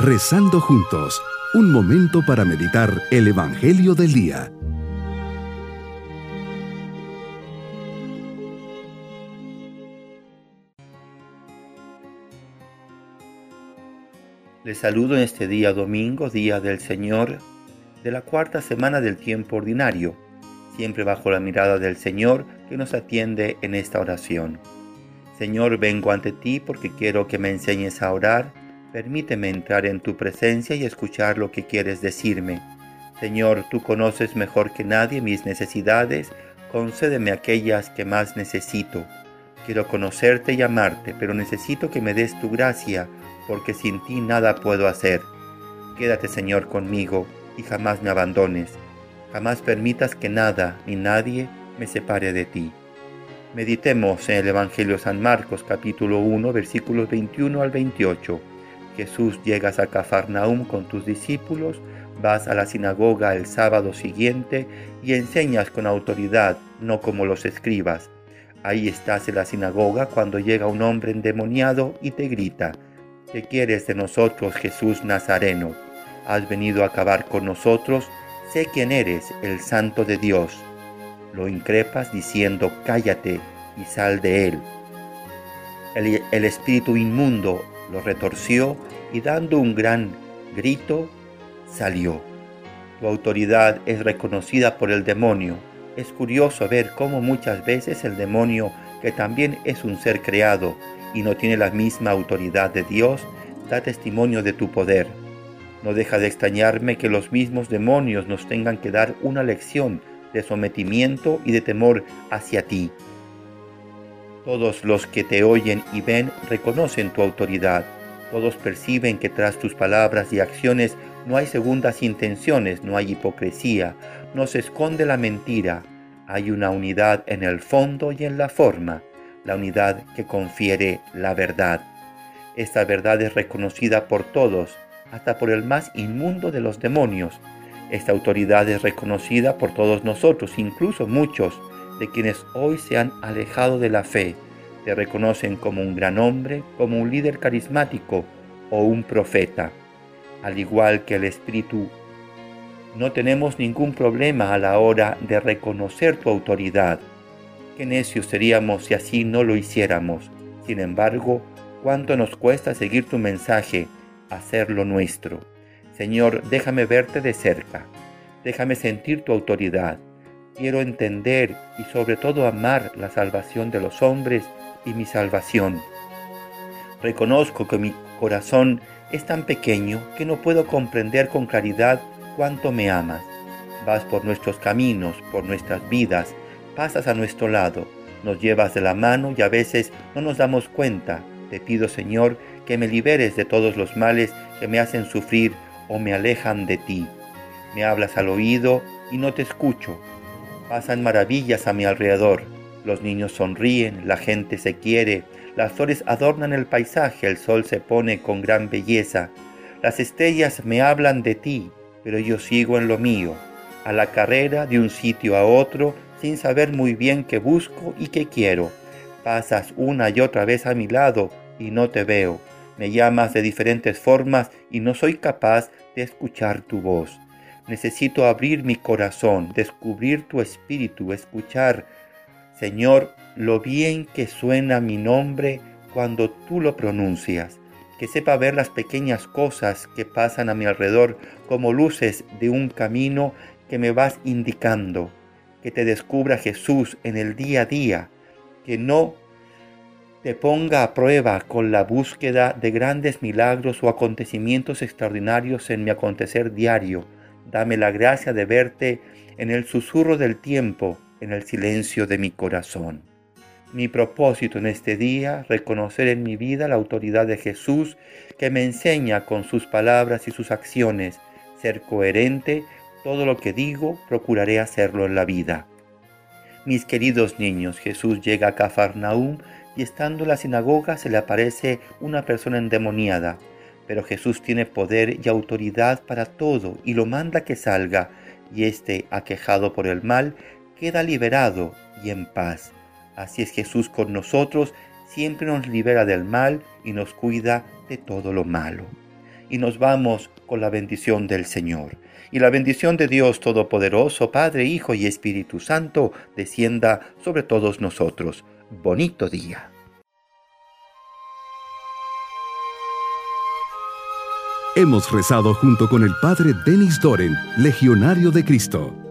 Rezando juntos, un momento para meditar el Evangelio del Día. Les saludo en este día domingo, día del Señor, de la cuarta semana del tiempo ordinario, siempre bajo la mirada del Señor que nos atiende en esta oración. Señor, vengo ante ti porque quiero que me enseñes a orar. Permíteme entrar en tu presencia y escuchar lo que quieres decirme. Señor, tú conoces mejor que nadie mis necesidades, concédeme aquellas que más necesito. Quiero conocerte y amarte, pero necesito que me des tu gracia, porque sin ti nada puedo hacer. Quédate, Señor, conmigo y jamás me abandones. Jamás permitas que nada ni nadie me separe de ti. Meditemos en el Evangelio de San Marcos capítulo 1 versículos 21 al 28. Jesús llegas a Cafarnaum con tus discípulos, vas a la sinagoga el sábado siguiente y enseñas con autoridad, no como los escribas. Ahí estás en la sinagoga cuando llega un hombre endemoniado y te grita, ¿qué quieres de nosotros Jesús Nazareno? ¿Has venido a acabar con nosotros? Sé quién eres, el santo de Dios lo increpas diciendo, cállate y sal de él. El, espíritu inmundo lo retorció y dando un gran grito, salió. Tu autoridad es reconocida por el demonio. Es curioso ver cómo muchas veces el demonio, que también es un ser creado y no tiene la misma autoridad de Dios, da testimonio de tu poder. No deja de extrañarme que los mismos demonios nos tengan que dar una lección de sometimiento y de temor hacia ti. Todos los que te oyen y ven reconocen tu autoridad. Todos perciben que tras tus palabras y acciones no hay segundas intenciones, no hay hipocresía, no se esconde la mentira. Hay una unidad en el fondo y en la forma, la unidad que confiere la verdad. Esta verdad es reconocida por todos, hasta por el más inmundo de los demonios, esta autoridad es reconocida por todos nosotros, incluso muchos de quienes hoy se han alejado de la fe. Te reconocen como un gran hombre, como un líder carismático o un profeta. Al igual que el Espíritu, no tenemos ningún problema a la hora de reconocer tu autoridad. Qué necios seríamos si así no lo hiciéramos. Sin embargo, cuánto nos cuesta seguir tu mensaje, hacerlo nuestro. Señor, déjame verte de cerca, déjame sentir tu autoridad. Quiero entender y sobre todo amar la salvación de los hombres y mi salvación. Reconozco que mi corazón es tan pequeño que no puedo comprender con claridad cuánto me amas. Vas por nuestros caminos, por nuestras vidas, pasas a nuestro lado, nos llevas de la mano y a veces no nos damos cuenta. Te pido, Señor, que me liberes de todos los males que me hacen sufrir o me alejan de ti. Me hablas al oído y no te escucho. Pasan maravillas a mi alrededor. Los niños sonríen, la gente se quiere, las flores adornan el paisaje, el sol se pone con gran belleza. Las estrellas me hablan de ti, pero yo sigo en lo mío, a la carrera de un sitio a otro, sin saber muy bien qué busco y qué quiero. Pasas una y otra vez a mi lado y no te veo. Me llamas de diferentes formas y no soy capaz de escuchar tu voz. Necesito abrir mi corazón, descubrir tu espíritu, escuchar, Señor, lo bien que suena mi nombre cuando tú lo pronuncias. Que sepa ver las pequeñas cosas que pasan a mi alrededor como luces de un camino que me vas indicando. Que te descubra Jesús en el día a día. Que no te ponga a prueba con la búsqueda de grandes milagros o acontecimientos extraordinarios en mi acontecer diario. Dame la gracia de verte en el susurro del tiempo, en el silencio de mi corazón. Mi propósito en este día, reconocer en mi vida la autoridad de Jesús que me enseña con sus palabras y sus acciones, ser coherente, todo lo que digo procuraré hacerlo en la vida. Mis queridos niños, Jesús llega a Cafarnaúm y estando en la sinagoga se le aparece una persona endemoniada. Pero Jesús tiene poder y autoridad para todo y lo manda que salga, y éste, aquejado por el mal, queda liberado y en paz. Así es Jesús con nosotros, siempre nos libera del mal y nos cuida de todo lo malo. y nos vamos con la bendición del Señor. Y la bendición de Dios Todopoderoso, Padre, Hijo y Espíritu Santo, descienda sobre todos nosotros. Bonito día. Hemos rezado junto con el Padre Denis Doren, Legionario de Cristo.